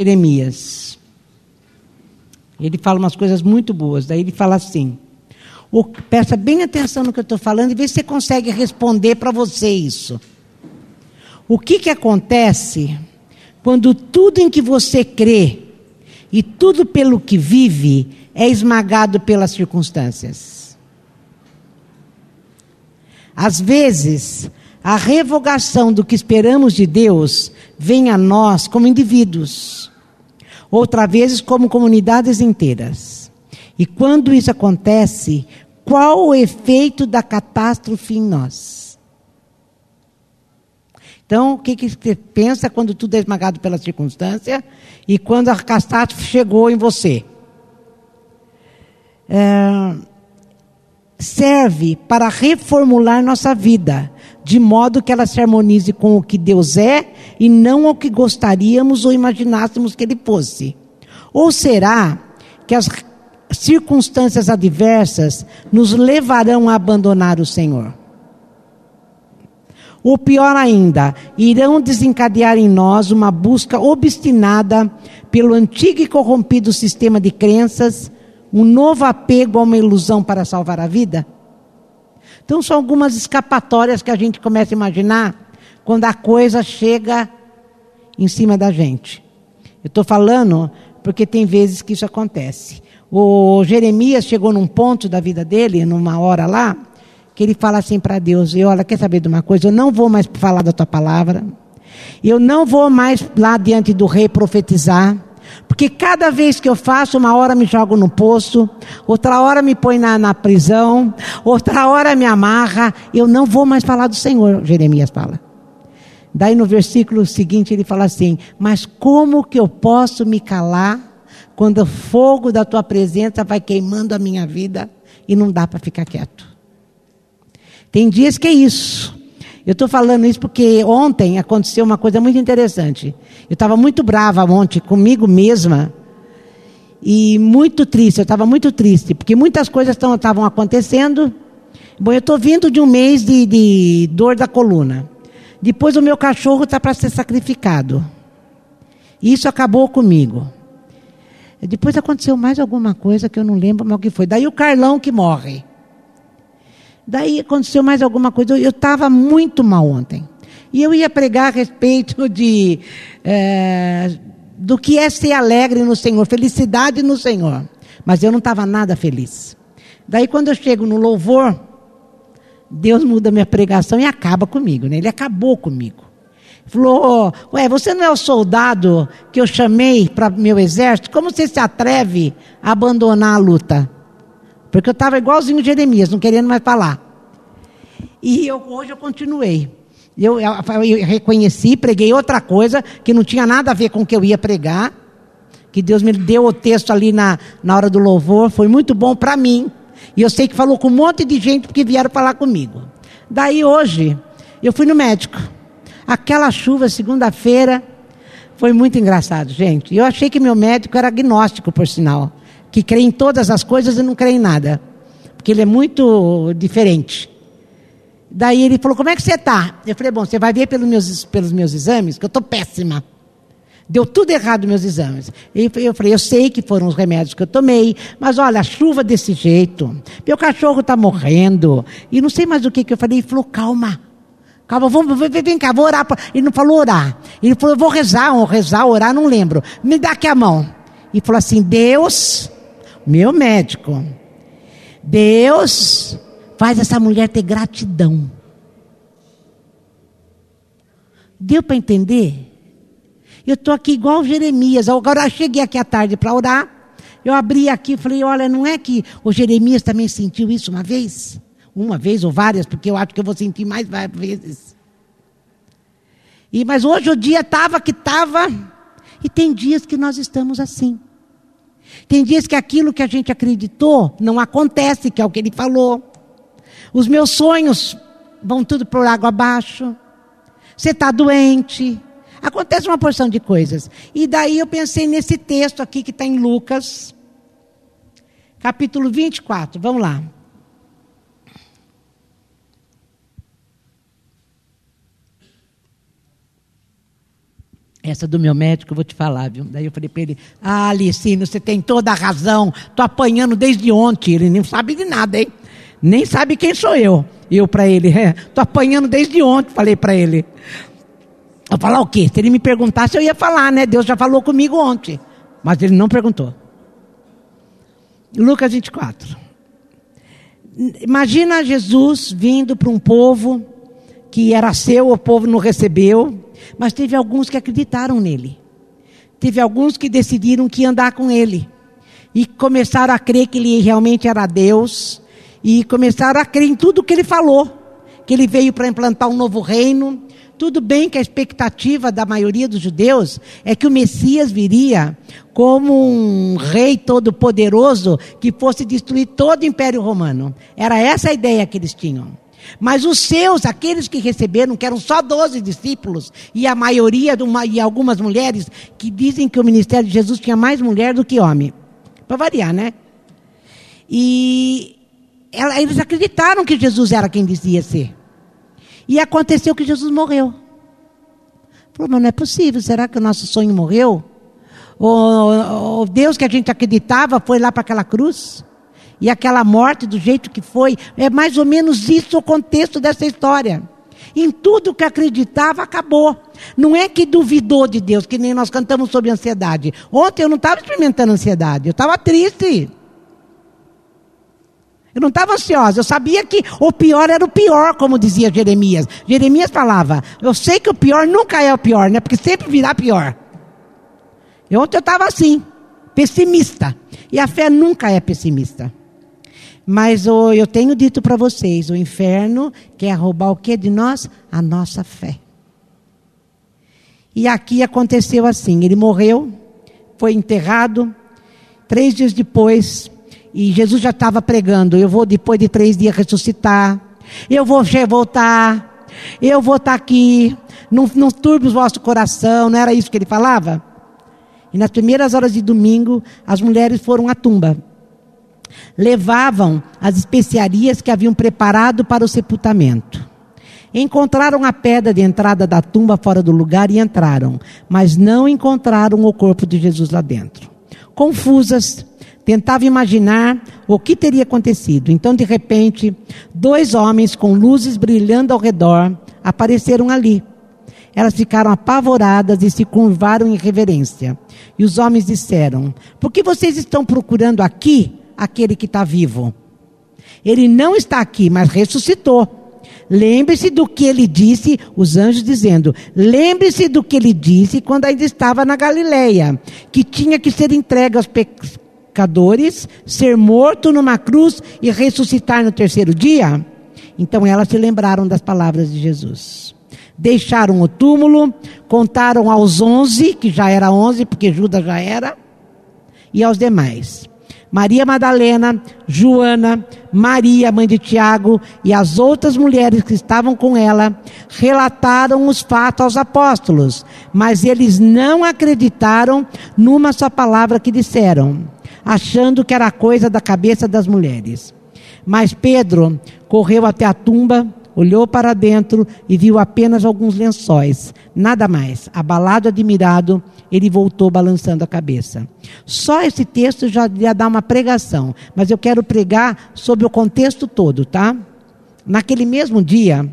Jeremias. Ele fala umas coisas muito boas. Daí ele fala assim: o, presta bem atenção no que eu estou falando e vê se você consegue responder para você isso. O que, que acontece quando tudo em que você crê e tudo pelo que vive é esmagado pelas circunstâncias? Às vezes, a revogação do que esperamos de Deus vem a nós como indivíduos, outras vezes como comunidades inteiras. E quando isso acontece, qual o efeito da catástrofe em nós? Então, o que, que você pensa quando tudo é esmagado pela circunstância e quando a catástrofe chegou em você? É, serve para reformular nossa vida, de modo que ela se harmonize com o que Deus é e não ao que gostaríamos ou imaginássemos que Ele fosse? Ou será que as circunstâncias adversas nos levarão a abandonar o Senhor? Ou pior ainda, irão desencadear em nós uma busca obstinada pelo antigo e corrompido sistema de crenças, um novo apego a uma ilusão para salvar a vida? Então, são algumas escapatórias que a gente começa a imaginar quando a coisa chega em cima da gente. Eu estou falando porque tem vezes que isso acontece. O Jeremias chegou num ponto da vida dele, numa hora lá, que ele fala assim para Deus: e olha, quer saber de uma coisa? Eu não vou mais falar da tua palavra, eu não vou mais lá diante do rei profetizar. Porque cada vez que eu faço, uma hora me jogo no poço, outra hora me põe na, na prisão, outra hora me amarra, eu não vou mais falar do Senhor, Jeremias fala. Daí no versículo seguinte ele fala assim: Mas como que eu posso me calar quando o fogo da tua presença vai queimando a minha vida e não dá para ficar quieto? Tem dias que é isso. Eu estou falando isso porque ontem aconteceu uma coisa muito interessante. Eu estava muito brava ontem comigo mesma e muito triste. Eu estava muito triste porque muitas coisas estavam acontecendo. Bom, eu estou vindo de um mês de, de dor da coluna. Depois o meu cachorro está para ser sacrificado. Isso acabou comigo. Depois aconteceu mais alguma coisa que eu não lembro mais o que foi. Daí o Carlão que morre. Daí aconteceu mais alguma coisa. Eu estava muito mal ontem. E eu ia pregar a respeito de é, do que é ser alegre no Senhor, felicidade no Senhor. Mas eu não estava nada feliz. Daí quando eu chego no louvor, Deus muda minha pregação e acaba comigo, né? Ele acabou comigo. Falou, ué, você não é o soldado que eu chamei para meu exército? Como você se atreve a abandonar a luta? Porque eu estava igualzinho Jeremias, não querendo mais falar. E eu, hoje eu continuei. Eu, eu, eu, reconheci, preguei outra coisa que não tinha nada a ver com o que eu ia pregar. Que Deus me deu o texto ali na, na hora do louvor, foi muito bom para mim. E eu sei que falou com um monte de gente porque vieram falar comigo. Daí hoje, eu fui no médico. Aquela chuva, segunda-feira, foi muito engraçado, gente. Eu achei que meu médico era agnóstico, por sinal que crê em todas as coisas e não crê em nada. Porque ele é muito diferente. Daí ele falou: Como é que você está? Eu falei: Bom, você vai ver pelos meus, pelos meus exames que eu estou péssima. Deu tudo errado meus exames. E eu falei: Eu sei que foram os remédios que eu tomei, mas olha, a chuva desse jeito. Meu cachorro está morrendo. E não sei mais o que, que eu falei. Ele falou: Calma. Calma, vamos, vem, cá, vou orar. Ele não falou orar. Ele falou: Eu vou rezar, ou rezar, orar, não lembro. Me dá aqui a mão. E falou assim: Deus meu médico. Deus faz essa mulher ter gratidão. Deu para entender? Eu estou aqui igual Jeremias. Agora eu cheguei aqui à tarde para orar. Eu abri aqui e falei: olha, não é que o Jeremias também sentiu isso uma vez? Uma vez ou várias, porque eu acho que eu vou sentir mais várias vezes. E, mas hoje o dia estava que estava. E tem dias que nós estamos assim. Tem dias que aquilo que a gente acreditou não acontece, que é o que ele falou. Os meus sonhos vão tudo por água abaixo. Você está doente. Acontece uma porção de coisas. E daí eu pensei nesse texto aqui que está em Lucas, capítulo 24. Vamos lá. Essa do meu médico, eu vou te falar, viu? Daí eu falei para ele, ah, Alicino, você tem toda a razão, tô apanhando desde ontem. Ele não sabe de nada, hein? Nem sabe quem sou eu. Eu para ele, é, tô apanhando desde ontem, falei para ele. Eu falar o quê? Se ele me perguntasse, eu ia falar, né? Deus já falou comigo ontem. Mas ele não perguntou. Lucas 24. Imagina Jesus vindo para um povo que era seu, o povo não recebeu, mas teve alguns que acreditaram nele. Teve alguns que decidiram que andar com ele. E começaram a crer que ele realmente era Deus. E começaram a crer em tudo que ele falou. Que ele veio para implantar um novo reino. Tudo bem que a expectativa da maioria dos judeus é que o Messias viria como um rei todo-poderoso que fosse destruir todo o Império Romano. Era essa a ideia que eles tinham. Mas os seus, aqueles que receberam, que eram só 12 discípulos, e a maioria, uma, e algumas mulheres, que dizem que o ministério de Jesus tinha mais mulher do que homem. Para variar, né? E ela, eles acreditaram que Jesus era quem dizia ser. E aconteceu que Jesus morreu. Falou, mas não é possível, será que o nosso sonho morreu? O, o Deus que a gente acreditava foi lá para aquela cruz? E aquela morte do jeito que foi, é mais ou menos isso o contexto dessa história. Em tudo que acreditava, acabou. Não é que duvidou de Deus, que nem nós cantamos sobre ansiedade. Ontem eu não estava experimentando ansiedade, eu estava triste. Eu não estava ansiosa, eu sabia que o pior era o pior, como dizia Jeremias. Jeremias falava: Eu sei que o pior nunca é o pior, né? Porque sempre virá pior. E ontem eu estava assim, pessimista. E a fé nunca é pessimista. Mas eu tenho dito para vocês, o inferno quer roubar o que de nós? A nossa fé. E aqui aconteceu assim: ele morreu, foi enterrado, três dias depois, e Jesus já estava pregando: eu vou depois de três dias ressuscitar, eu vou voltar, eu vou estar tá aqui, não, não turbe o vosso coração, não era isso que ele falava? E nas primeiras horas de domingo, as mulheres foram à tumba levavam as especiarias que haviam preparado para o sepultamento. Encontraram a pedra de entrada da tumba fora do lugar e entraram, mas não encontraram o corpo de Jesus lá dentro. Confusas, tentavam imaginar o que teria acontecido. Então, de repente, dois homens com luzes brilhando ao redor apareceram ali. Elas ficaram apavoradas e se curvaram em reverência. E os homens disseram: Por que vocês estão procurando aqui aquele que está vivo. Ele não está aqui, mas ressuscitou. Lembre-se do que ele disse, os anjos dizendo: lembre-se do que ele disse quando ainda estava na Galileia, que tinha que ser entregue aos pecadores, ser morto numa cruz e ressuscitar no terceiro dia. Então elas se lembraram das palavras de Jesus. Deixaram o túmulo, contaram aos onze, que já era onze, porque Judas já era, e aos demais. Maria Madalena, Joana, Maria, mãe de Tiago, e as outras mulheres que estavam com ela, relataram os fatos aos apóstolos, mas eles não acreditaram numa só palavra que disseram, achando que era coisa da cabeça das mulheres. Mas Pedro correu até a tumba, olhou para dentro e viu apenas alguns lençóis, nada mais. Abalado, admirado, ele voltou balançando a cabeça. Só esse texto já ia dar uma pregação, mas eu quero pregar sobre o contexto todo, tá? Naquele mesmo dia,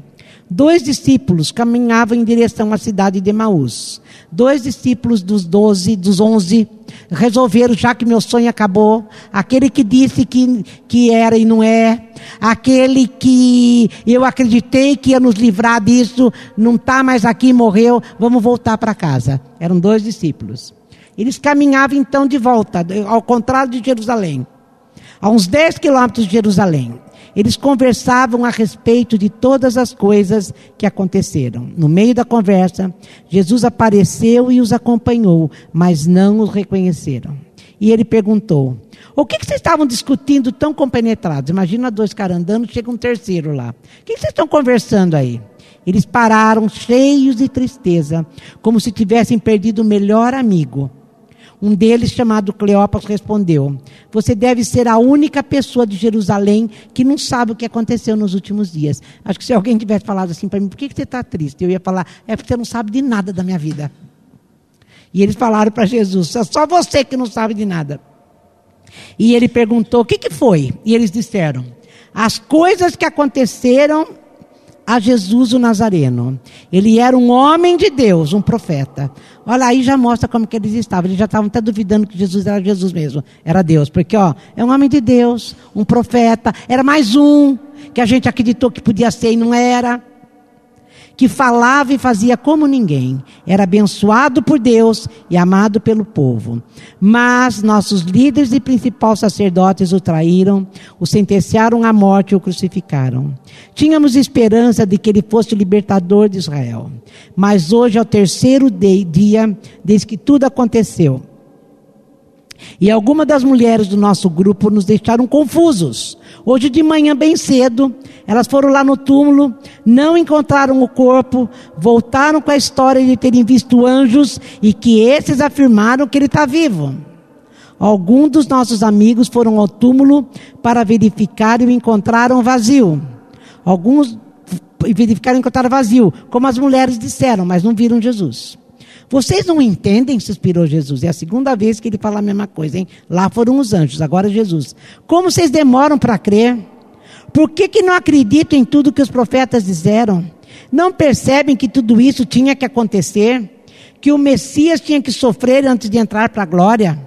dois discípulos caminhavam em direção à cidade de Emaús. Dois discípulos dos doze, dos onze, resolveram, já que meu sonho acabou, aquele que disse que, que era e não é, aquele que eu acreditei que ia nos livrar disso, não está mais aqui, morreu, vamos voltar para casa. Eram dois discípulos. Eles caminhavam então de volta, ao contrário de Jerusalém, a uns 10 quilômetros de Jerusalém. Eles conversavam a respeito de todas as coisas que aconteceram. No meio da conversa, Jesus apareceu e os acompanhou, mas não os reconheceram. E ele perguntou: O que, que vocês estavam discutindo tão compenetrados? Imagina dois caras andando, chega um terceiro lá. O que, que vocês estão conversando aí? Eles pararam cheios de tristeza, como se tivessem perdido o melhor amigo. Um deles, chamado Cleópas, respondeu: Você deve ser a única pessoa de Jerusalém que não sabe o que aconteceu nos últimos dias. Acho que se alguém tivesse falado assim para mim, por que, que você está triste? Eu ia falar: É porque você não sabe de nada da minha vida. E eles falaram para Jesus: só você que não sabe de nada. E ele perguntou: o que, que foi? E eles disseram: as coisas que aconteceram a Jesus o Nazareno. Ele era um homem de Deus, um profeta. Olha, aí já mostra como que eles estavam. Eles já estavam até duvidando que Jesus era Jesus mesmo. Era Deus. Porque, ó, é um homem de Deus, um profeta. Era mais um que a gente acreditou que podia ser e não era que falava e fazia como ninguém. Era abençoado por Deus e amado pelo povo. Mas nossos líderes e principais sacerdotes o traíram, o sentenciaram à morte e o crucificaram. Tínhamos esperança de que ele fosse o libertador de Israel. Mas hoje é o terceiro dia desde que tudo aconteceu. E algumas das mulheres do nosso grupo nos deixaram confusos. Hoje de manhã, bem cedo, elas foram lá no túmulo, não encontraram o corpo, voltaram com a história de terem visto anjos e que esses afirmaram que ele está vivo. Alguns dos nossos amigos foram ao túmulo para verificar e o encontraram vazio. Alguns verificaram e encontraram vazio, como as mulheres disseram, mas não viram Jesus. Vocês não entendem, suspirou Jesus. É a segunda vez que ele fala a mesma coisa, hein? Lá foram os anjos, agora Jesus. Como vocês demoram para crer? Por que, que não acreditam em tudo que os profetas disseram? Não percebem que tudo isso tinha que acontecer? Que o Messias tinha que sofrer antes de entrar para a glória?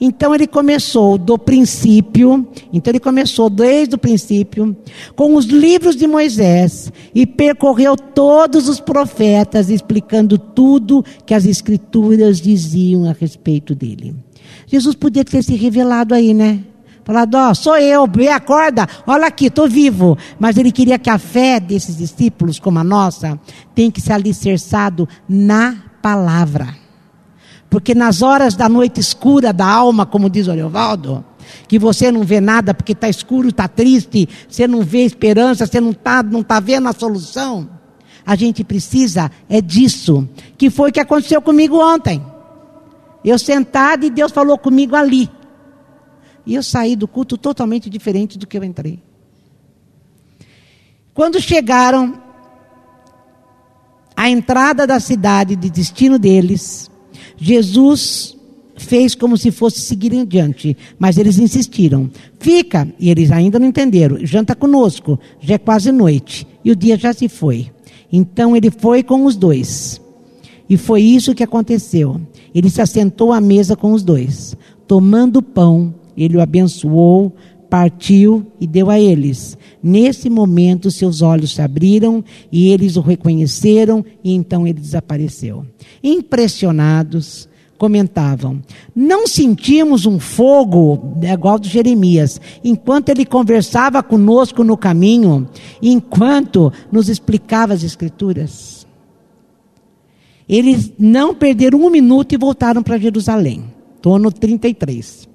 Então ele começou do princípio, então ele começou desde o princípio, com os livros de Moisés, e percorreu todos os profetas, explicando tudo que as escrituras diziam a respeito dele. Jesus podia ter se revelado aí, né? Falado, ó, oh, sou eu, me acorda, olha aqui, estou vivo. Mas ele queria que a fé desses discípulos, como a nossa, tem que ser alicerçado na palavra. Porque nas horas da noite escura da alma, como diz o Leovaldo, que você não vê nada porque está escuro, está triste, você não vê esperança, você não está não tá vendo a solução. A gente precisa é disso, que foi o que aconteceu comigo ontem. Eu sentado e Deus falou comigo ali. E eu saí do culto totalmente diferente do que eu entrei. Quando chegaram à entrada da cidade de destino deles, Jesus fez como se fosse seguir em diante, mas eles insistiram. Fica, e eles ainda não entenderam. Janta conosco, já é quase noite, e o dia já se foi. Então ele foi com os dois. E foi isso que aconteceu. Ele se assentou à mesa com os dois. Tomando o pão, ele o abençoou, partiu e deu a eles. Nesse momento, seus olhos se abriram e eles o reconheceram, e então ele desapareceu. Impressionados, comentavam: Não sentimos um fogo, é igual do Jeremias, enquanto ele conversava conosco no caminho, enquanto nos explicava as Escrituras. Eles não perderam um minuto e voltaram para Jerusalém. Estou no 33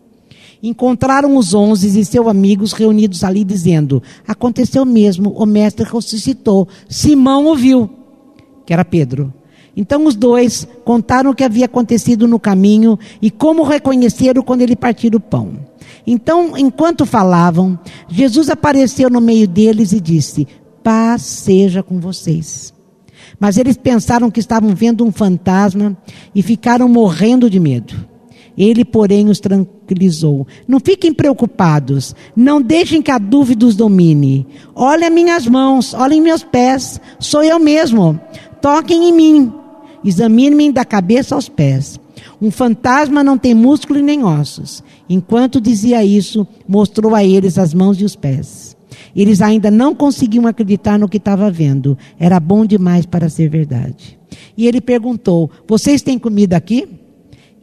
encontraram os onze e seus amigos reunidos ali, dizendo: Aconteceu mesmo, o mestre ressuscitou. Simão ouviu, que era Pedro. Então os dois contaram o que havia acontecido no caminho e como reconheceram quando ele partiu o pão. Então, enquanto falavam, Jesus apareceu no meio deles e disse: Paz seja com vocês. Mas eles pensaram que estavam vendo um fantasma e ficaram morrendo de medo. Ele, porém, os tranquilizou. Não fiquem preocupados. Não deixem que a dúvida os domine. Olhem minhas mãos, olhem meus pés. Sou eu mesmo. Toquem em mim. Examinem-me da cabeça aos pés. Um fantasma não tem músculo nem ossos. Enquanto dizia isso, mostrou a eles as mãos e os pés. Eles ainda não conseguiam acreditar no que estava vendo. Era bom demais para ser verdade. E ele perguntou: Vocês têm comida aqui?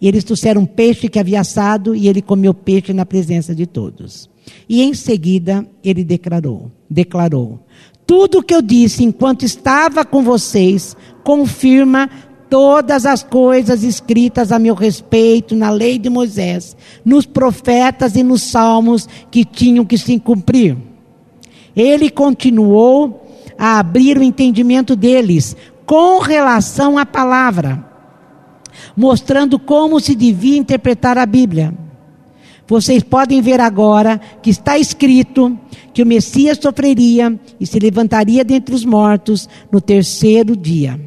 E eles trouxeram um peixe que havia assado e ele comeu peixe na presença de todos. E em seguida ele declarou: declarou: Tudo o que eu disse enquanto estava com vocês confirma todas as coisas escritas a meu respeito na lei de Moisés, nos profetas e nos salmos que tinham que se cumprir. Ele continuou a abrir o entendimento deles com relação à palavra mostrando como se devia interpretar a Bíblia. Vocês podem ver agora que está escrito que o Messias sofreria e se levantaria dentre os mortos no terceiro dia.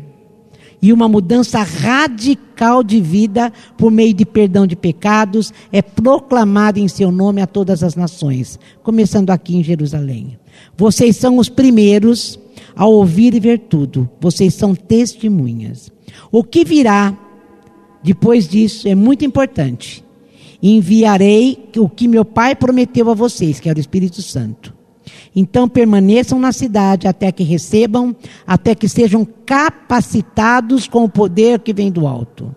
e uma mudança radical de vida por meio de perdão de pecados é proclamada em seu nome a todas as nações, começando aqui em Jerusalém. Vocês são os primeiros a ouvir e ver tudo. Vocês são testemunhas. O que virá depois disso é muito importante. Enviarei o que meu Pai prometeu a vocês, que era o Espírito Santo. Então permaneçam na cidade até que recebam, até que sejam capacitados com o poder que vem do alto.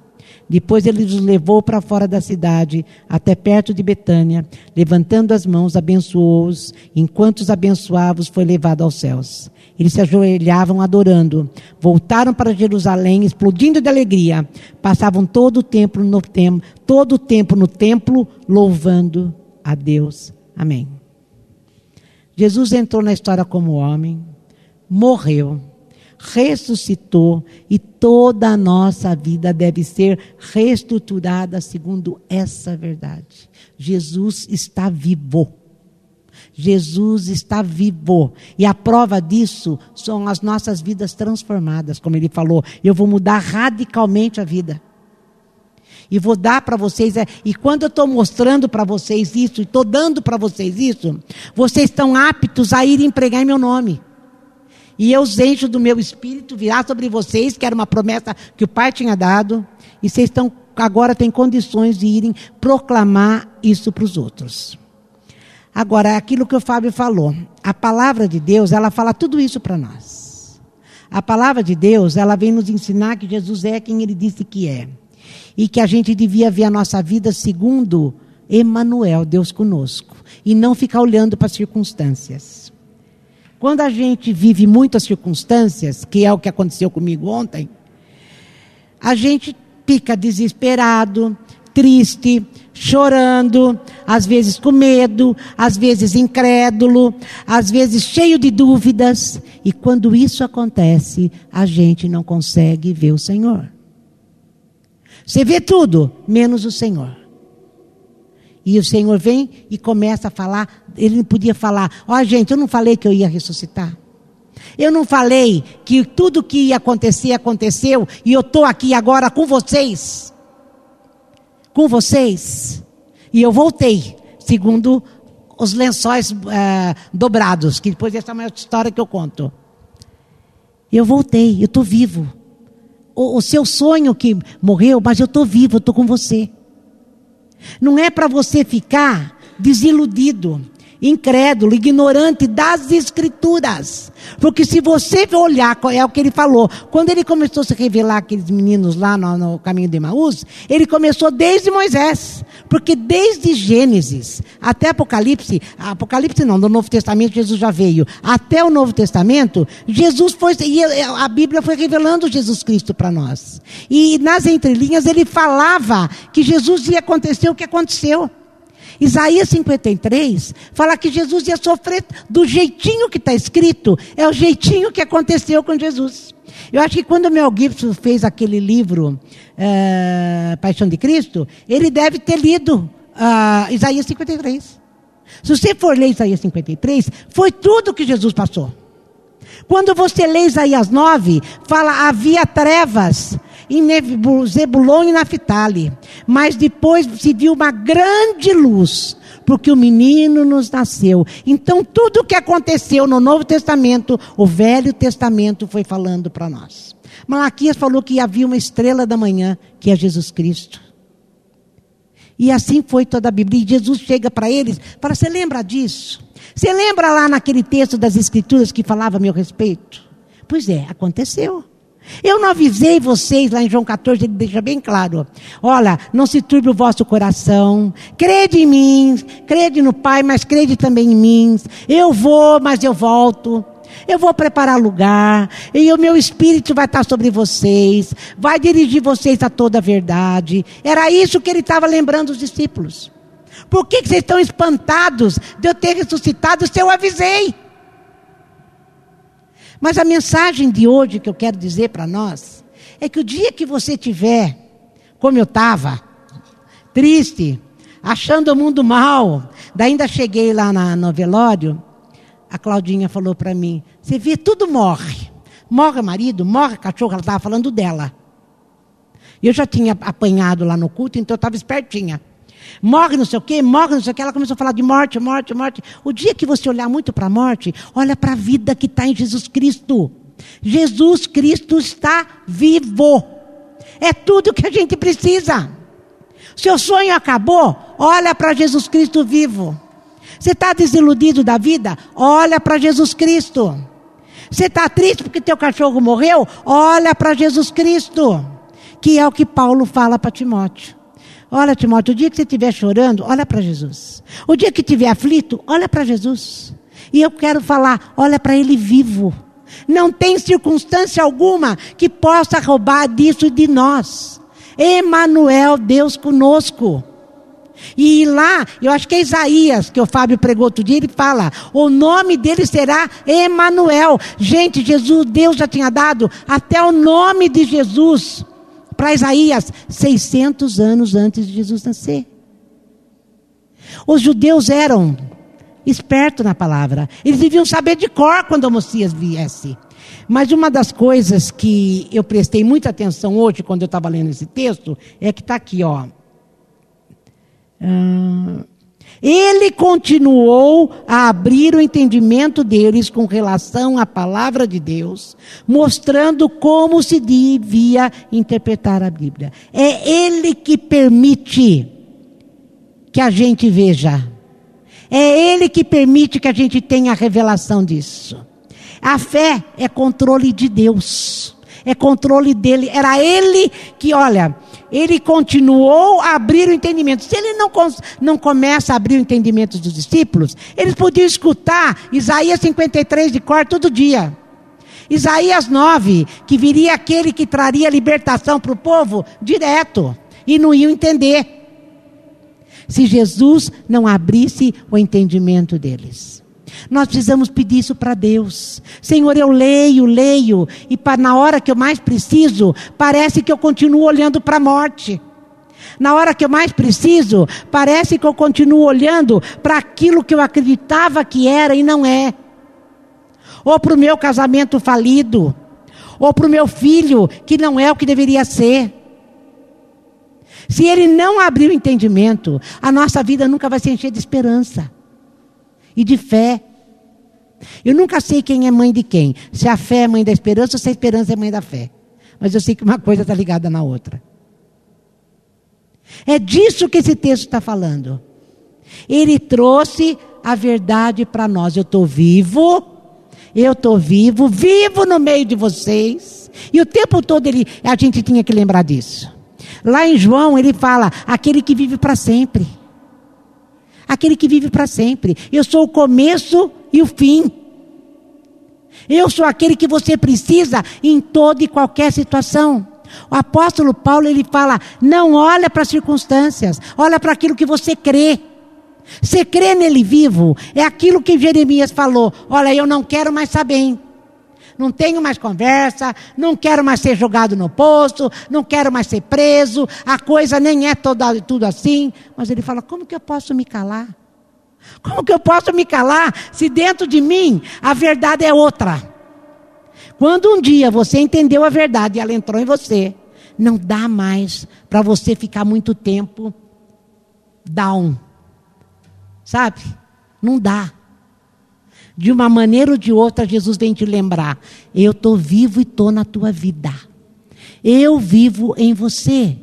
Depois ele os levou para fora da cidade, até perto de Betânia. Levantando as mãos, abençoou-os. Enquanto os abençoava, foi levado aos céus. Eles se ajoelhavam adorando. Voltaram para Jerusalém, explodindo de alegria. Passavam todo o tempo no templo, todo o tempo no templo, louvando a Deus. Amém. Jesus entrou na história como homem, morreu ressuscitou e toda a nossa vida deve ser reestruturada segundo essa verdade. Jesus está vivo. Jesus está vivo. E a prova disso são as nossas vidas transformadas, como ele falou. Eu vou mudar radicalmente a vida. E vou dar para vocês, é, e quando eu estou mostrando para vocês isso, e estou dando para vocês isso, vocês estão aptos a ir empregar em meu nome. E eu os encho do meu espírito, virá sobre vocês, que era uma promessa que o Pai tinha dado. E vocês estão, agora têm condições de irem proclamar isso para os outros. Agora, aquilo que o Fábio falou. A palavra de Deus, ela fala tudo isso para nós. A palavra de Deus, ela vem nos ensinar que Jesus é quem ele disse que é. E que a gente devia ver a nossa vida segundo Emmanuel, Deus conosco. E não ficar olhando para as circunstâncias. Quando a gente vive muitas circunstâncias, que é o que aconteceu comigo ontem, a gente fica desesperado, triste, chorando, às vezes com medo, às vezes incrédulo, às vezes cheio de dúvidas. E quando isso acontece, a gente não consegue ver o Senhor. Você vê tudo, menos o Senhor. E o Senhor vem e começa a falar. Ele não podia falar: Ó, oh, gente, eu não falei que eu ia ressuscitar. Eu não falei que tudo que ia acontecer aconteceu e eu estou aqui agora com vocês. Com vocês. E eu voltei, segundo os lençóis é, dobrados, que depois essa é uma história que eu conto. Eu voltei, eu estou vivo. O, o seu sonho que morreu, mas eu estou vivo, eu estou com você. Não é para você ficar desiludido, incrédulo, ignorante das escrituras. Porque se você olhar, é o que ele falou, quando ele começou a se revelar aqueles meninos lá no, no caminho de Maús, ele começou desde Moisés. Porque desde Gênesis até Apocalipse, Apocalipse não, no Novo Testamento Jesus já veio, até o Novo Testamento, Jesus foi, e a Bíblia foi revelando Jesus Cristo para nós. E nas entrelinhas ele falava que Jesus ia acontecer o que aconteceu. Isaías 53 fala que Jesus ia sofrer do jeitinho que está escrito, é o jeitinho que aconteceu com Jesus. Eu acho que quando o Mel Gibson fez aquele livro, é, Paixão de Cristo, ele deve ter lido uh, Isaías 53. Se você for ler Isaías 53, foi tudo que Jesus passou. Quando você lê Isaías 9, fala havia trevas em Zebulon e Naphtali. Mas depois se viu uma grande luz, porque o menino nos nasceu. Então tudo o que aconteceu no Novo Testamento, o Velho Testamento foi falando para nós. Malaquias falou que havia uma estrela da manhã, que é Jesus Cristo. E assim foi toda a Bíblia. E Jesus chega para eles, fala: Você lembra disso? Você lembra lá naquele texto das Escrituras que falava a meu respeito? Pois é, aconteceu. Eu não avisei vocês lá em João 14, ele deixa bem claro. Olha, não se turbe o vosso coração. Crede em mim, crede no Pai, mas crede também em mim. Eu vou, mas eu volto. Eu vou preparar lugar, e o meu espírito vai estar sobre vocês, vai dirigir vocês a toda a verdade. Era isso que ele estava lembrando os discípulos. Por que, que vocês estão espantados de eu ter ressuscitado se eu avisei? Mas a mensagem de hoje que eu quero dizer para nós é que o dia que você tiver, como eu estava, triste, achando o mundo mal, daí ainda cheguei lá na, no velório, a Claudinha falou para mim: Você vê, tudo morre. Morre marido, morre cachorro, ela estava falando dela. Eu já tinha apanhado lá no culto, então eu estava espertinha. Morre não sei o quê, morre não sei o quê. Ela começou a falar de morte, morte, morte. O dia que você olhar muito para a morte, olha para a vida que está em Jesus Cristo. Jesus Cristo está vivo. É tudo que a gente precisa. Seu sonho acabou? Olha para Jesus Cristo vivo. Você está desiludido da vida? Olha para Jesus Cristo. Você está triste porque teu cachorro morreu? Olha para Jesus Cristo. Que é o que Paulo fala para Timóteo. Olha, Timóteo, o dia que você estiver chorando, olha para Jesus. O dia que estiver aflito, olha para Jesus. E eu quero falar, olha para Ele vivo. Não tem circunstância alguma que possa roubar disso de nós. Emanuel, Deus conosco. E lá, eu acho que é Isaías, que o Fábio pregou outro dia, ele fala: o nome dele será Emanuel. Gente, Jesus, Deus já tinha dado até o nome de Jesus para Isaías 600 anos antes de Jesus nascer. Os judeus eram espertos na palavra. Eles deviam saber de cor quando o Messias viesse. Mas uma das coisas que eu prestei muita atenção hoje, quando eu estava lendo esse texto, é que está aqui, ó. Ah, ele continuou a abrir o entendimento deles com relação à palavra de Deus, mostrando como se devia interpretar a Bíblia. É Ele que permite que a gente veja. É Ele que permite que a gente tenha a revelação disso. A fé é controle de Deus. É controle dele. Era ele que, olha, ele continuou a abrir o entendimento. Se ele não, não começa a abrir o entendimento dos discípulos, eles podiam escutar Isaías 53 de cor todo dia. Isaías 9, que viria aquele que traria libertação para o povo, direto. E não iam entender. Se Jesus não abrisse o entendimento deles. Nós precisamos pedir isso para Deus. Senhor, eu leio, leio, e na hora que eu mais preciso, parece que eu continuo olhando para a morte. Na hora que eu mais preciso, parece que eu continuo olhando para aquilo que eu acreditava que era e não é. Ou para o meu casamento falido, ou para o meu filho que não é o que deveria ser. Se ele não abrir o entendimento, a nossa vida nunca vai se encher de esperança e de fé. Eu nunca sei quem é mãe de quem. Se a fé é mãe da esperança ou se a esperança é mãe da fé. Mas eu sei que uma coisa está ligada na outra. É disso que esse texto está falando. Ele trouxe a verdade para nós. Eu estou vivo, eu estou vivo, vivo no meio de vocês. E o tempo todo ele, a gente tinha que lembrar disso. Lá em João ele fala: aquele que vive para sempre aquele que vive para sempre. Eu sou o começo e o fim. Eu sou aquele que você precisa em toda e qualquer situação. O apóstolo Paulo ele fala: não olha para as circunstâncias, olha para aquilo que você crê. Você crê nele vivo, é aquilo que Jeremias falou: olha, eu não quero mais saber não tenho mais conversa, não quero mais ser jogado no poço, não quero mais ser preso, a coisa nem é toda, tudo assim. Mas ele fala: como que eu posso me calar? Como que eu posso me calar se dentro de mim a verdade é outra? Quando um dia você entendeu a verdade e ela entrou em você, não dá mais para você ficar muito tempo down. Sabe? Não dá. De uma maneira ou de outra, Jesus vem te lembrar: eu estou vivo e estou na tua vida. Eu vivo em você.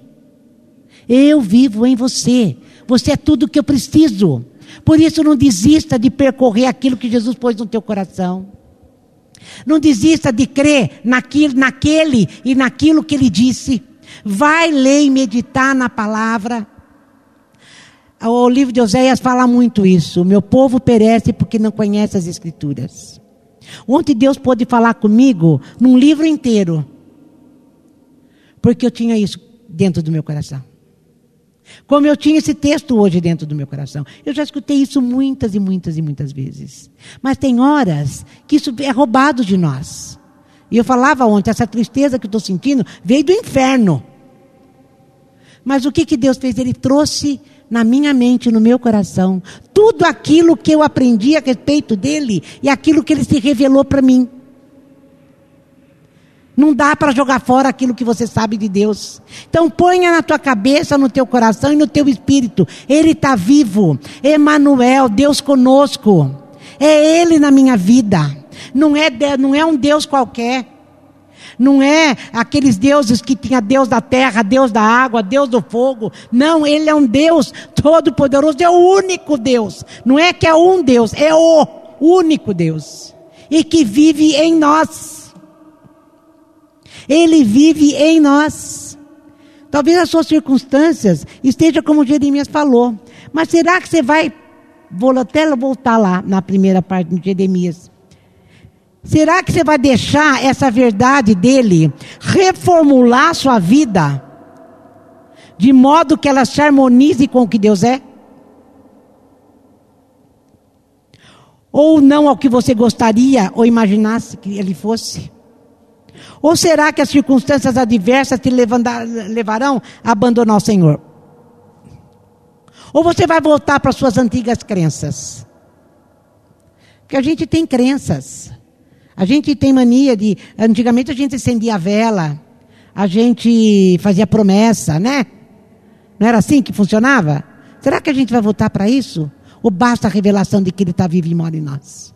Eu vivo em você. Você é tudo que eu preciso. Por isso, não desista de percorrer aquilo que Jesus pôs no teu coração. Não desista de crer naquilo, naquele e naquilo que ele disse. Vai ler e meditar na palavra. O livro de Oséias fala muito isso. Meu povo perece porque não conhece as Escrituras. Ontem Deus pôde falar comigo num livro inteiro. Porque eu tinha isso dentro do meu coração. Como eu tinha esse texto hoje dentro do meu coração. Eu já escutei isso muitas e muitas e muitas vezes. Mas tem horas que isso é roubado de nós. E eu falava ontem, essa tristeza que eu estou sentindo veio do inferno. Mas o que, que Deus fez? Ele trouxe na minha mente, no meu coração, tudo aquilo que eu aprendi a respeito dele e aquilo que ele se revelou para mim. Não dá para jogar fora aquilo que você sabe de Deus. Então ponha na tua cabeça, no teu coração e no teu espírito. Ele está vivo. Emanuel, Deus conosco. É Ele na minha vida. Não é, não é um Deus qualquer. Não é aqueles deuses que tinha Deus da terra, Deus da água, Deus do fogo. Não, Ele é um Deus todo-poderoso, é o único Deus. Não é que é um Deus, é o único Deus. E que vive em nós. Ele vive em nós. Talvez as suas circunstâncias estejam como Jeremias falou. Mas será que você vai, vou até voltar lá na primeira parte de Jeremias. Será que você vai deixar essa verdade dele reformular a sua vida? De modo que ela se harmonize com o que Deus é? Ou não ao que você gostaria ou imaginasse que ele fosse? Ou será que as circunstâncias adversas te levarão a abandonar o Senhor? Ou você vai voltar para suas antigas crenças? Porque a gente tem crenças. A gente tem mania de. Antigamente a gente acendia a vela, a gente fazia promessa, né? Não era assim que funcionava? Será que a gente vai voltar para isso? Ou basta a revelação de que Ele está vivo e mora em nós?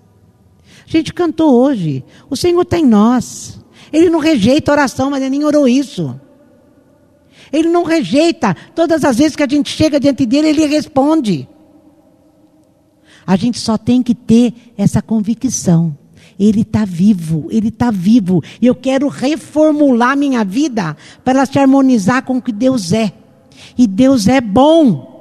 A gente cantou hoje. O Senhor está em nós. Ele não rejeita oração, mas ele nem orou isso. Ele não rejeita. Todas as vezes que a gente chega diante dele, ele responde. A gente só tem que ter essa convicção. Ele está vivo, ele está vivo. E eu quero reformular minha vida para se harmonizar com o que Deus é. E Deus é bom.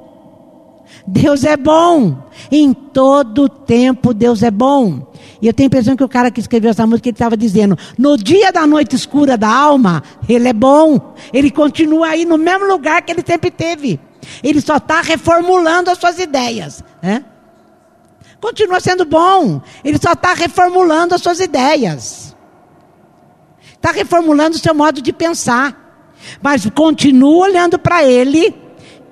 Deus é bom. Em todo tempo Deus é bom. E eu tenho a impressão que o cara que escreveu essa música, estava dizendo, no dia da noite escura da alma, ele é bom. Ele continua aí no mesmo lugar que ele sempre teve. Ele só está reformulando as suas ideias. Né? Continua sendo bom. Ele só está reformulando as suas ideias. Está reformulando o seu modo de pensar. Mas continua olhando para ele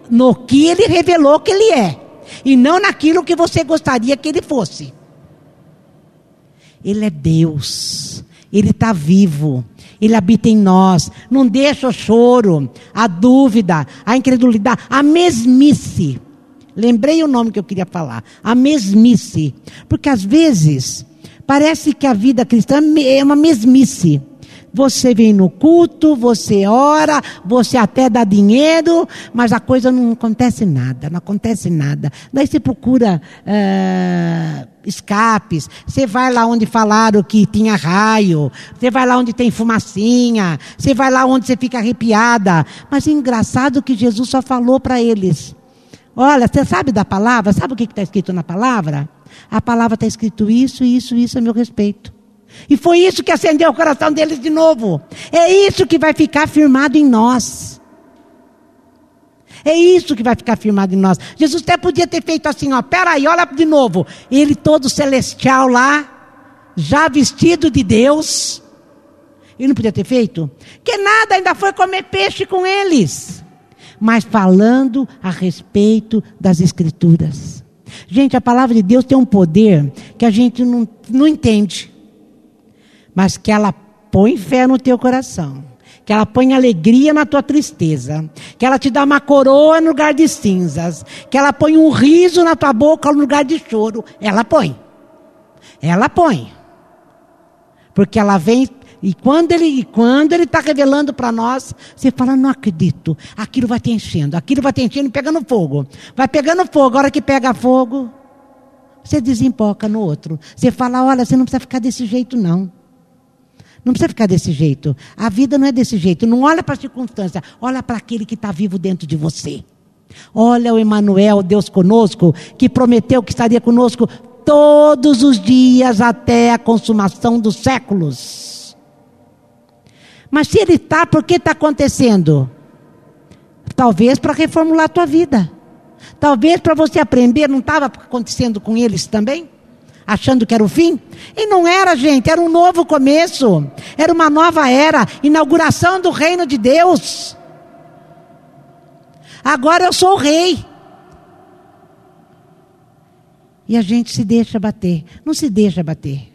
no que ele revelou que ele é. E não naquilo que você gostaria que ele fosse. Ele é Deus. Ele está vivo. Ele habita em nós. Não deixa o choro, a dúvida, a incredulidade, a mesmice. Lembrei o nome que eu queria falar. A mesmice. Porque às vezes parece que a vida cristã é uma mesmice. Você vem no culto, você ora, você até dá dinheiro, mas a coisa não acontece nada, não acontece nada. Daí você procura uh, escapes, você vai lá onde falaram que tinha raio, você vai lá onde tem fumacinha, você vai lá onde você fica arrepiada. Mas é engraçado que Jesus só falou para eles. Olha, você sabe da palavra? Sabe o que está escrito na palavra? A palavra está escrito isso, isso, isso a meu respeito. E foi isso que acendeu o coração deles de novo. É isso que vai ficar firmado em nós. É isso que vai ficar firmado em nós. Jesus até podia ter feito assim, ó, peraí, olha de novo. Ele todo celestial lá, já vestido de Deus. Ele não podia ter feito? Que nada, ainda foi comer peixe com eles. Mas falando a respeito das Escrituras. Gente, a palavra de Deus tem um poder que a gente não, não entende mas que ela põe fé no teu coração, que ela põe alegria na tua tristeza, que ela te dá uma coroa no lugar de cinzas, que ela põe um riso na tua boca no lugar de choro. Ela põe. Ela põe. Porque ela vem e quando ele quando ele está revelando para nós, você fala, não acredito. Aquilo vai te enchendo, aquilo vai te enchendo e pegando fogo. Vai pegando fogo, a hora que pega fogo, você desempoca no outro. Você fala, olha, você não precisa ficar desse jeito não. Não precisa ficar desse jeito. A vida não é desse jeito. Não olha para a circunstância, olha para aquele que está vivo dentro de você. Olha o Emmanuel, Deus conosco, que prometeu que estaria conosco todos os dias até a consumação dos séculos. Mas se ele está, por que está acontecendo? Talvez para reformular a tua vida. Talvez para você aprender, não estava acontecendo com eles também? achando que era o fim? E não era, gente, era um novo começo, era uma nova era, inauguração do reino de Deus. Agora eu sou o rei. E a gente se deixa bater. Não se deixa bater.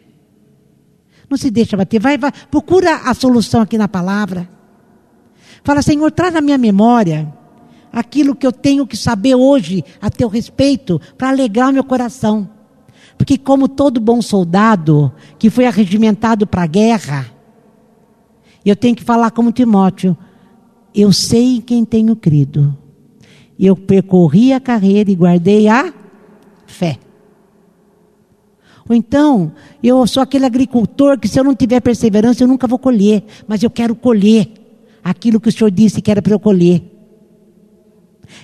Não se deixa bater. Vai, vai, procura a solução aqui na palavra. Fala, Senhor, traz à minha memória aquilo que eu tenho que saber hoje a teu respeito para alegrar meu coração. Porque, como todo bom soldado que foi arregimentado para a guerra, eu tenho que falar como Timóteo: eu sei em quem tenho crido. Eu percorri a carreira e guardei a fé. Ou então, eu sou aquele agricultor que se eu não tiver perseverança, eu nunca vou colher. Mas eu quero colher aquilo que o Senhor disse que era para eu colher.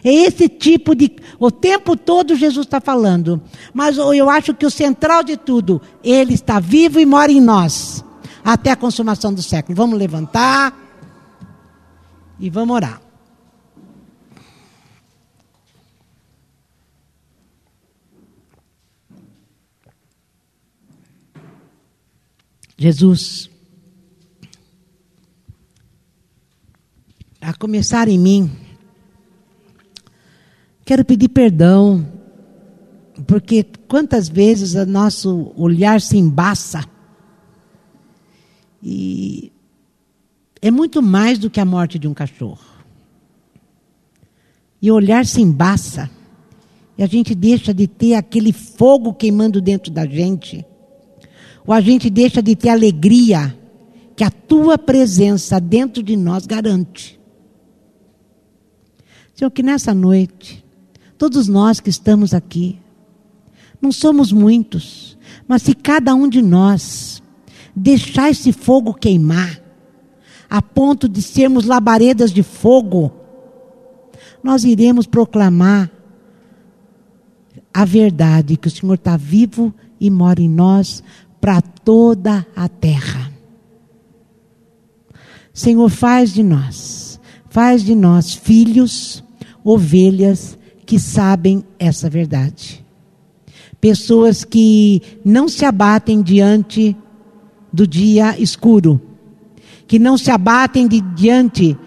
É esse tipo de. O tempo todo Jesus está falando. Mas eu acho que o central de tudo, Ele está vivo e mora em nós. Até a consumação do século. Vamos levantar e vamos orar. Jesus, a começar em mim, quero pedir perdão, porque quantas vezes o nosso olhar se embaça e é muito mais do que a morte de um cachorro. E o olhar se embaça e a gente deixa de ter aquele fogo queimando dentro da gente ou a gente deixa de ter alegria que a tua presença dentro de nós garante. Senhor, que nessa noite, todos nós que estamos aqui, não somos muitos, mas se cada um de nós deixar esse fogo queimar, a ponto de sermos labaredas de fogo, nós iremos proclamar a verdade que o Senhor está vivo e mora em nós para toda a terra. Senhor, faz de nós, faz de nós filhos, ovelhas que sabem essa verdade. Pessoas que não se abatem diante do dia escuro, que não se abatem de, diante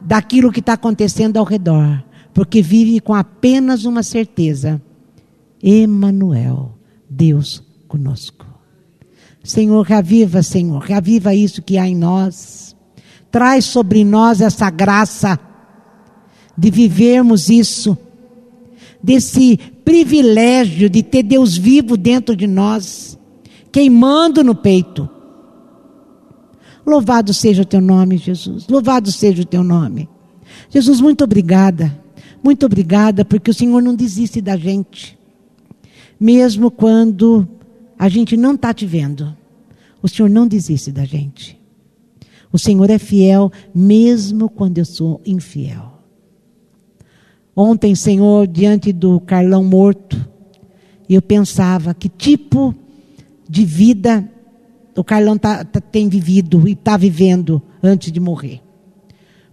daquilo que está acontecendo ao redor, porque vive com apenas uma certeza: Emanuel, Deus conosco. Senhor, reaviva, Senhor, reaviva isso que há em nós. Traz sobre nós essa graça de vivermos isso, desse privilégio de ter Deus vivo dentro de nós, queimando no peito. Louvado seja o teu nome, Jesus. Louvado seja o teu nome. Jesus, muito obrigada. Muito obrigada, porque o Senhor não desiste da gente. Mesmo quando a gente não está te vendo. O Senhor não desiste da gente. O Senhor é fiel mesmo quando eu sou infiel. Ontem, Senhor, diante do Carlão morto, eu pensava que tipo de vida o Carlão tá, tá, tem vivido e está vivendo antes de morrer.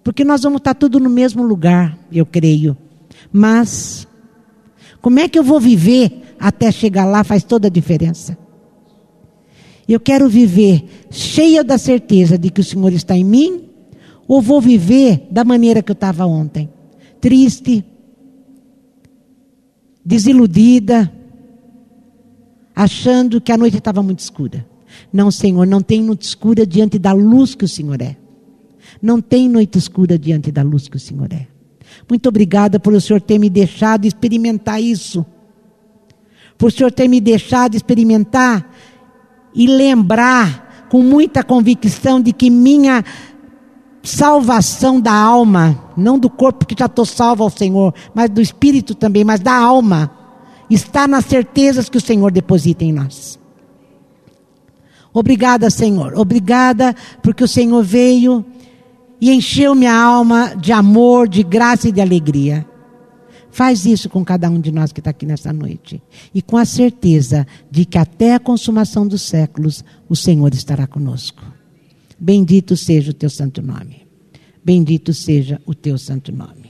Porque nós vamos estar tá tudo no mesmo lugar, eu creio. Mas, como é que eu vou viver até chegar lá faz toda a diferença. Eu quero viver cheia da certeza de que o Senhor está em mim, ou vou viver da maneira que eu estava ontem, triste, desiludida, achando que a noite estava muito escura. Não, Senhor, não tem noite escura diante da luz que o Senhor é. Não tem noite escura diante da luz que o Senhor é. Muito obrigada por o Senhor ter me deixado experimentar isso por o Senhor ter me deixado experimentar e lembrar com muita convicção de que minha salvação da alma, não do corpo que já estou salvo ao Senhor, mas do espírito também, mas da alma, está nas certezas que o Senhor deposita em nós. Obrigada, Senhor. Obrigada porque o Senhor veio e encheu minha alma de amor, de graça e de alegria. Faz isso com cada um de nós que está aqui nessa noite. E com a certeza de que até a consumação dos séculos o Senhor estará conosco. Bendito seja o teu santo nome. Bendito seja o teu santo nome.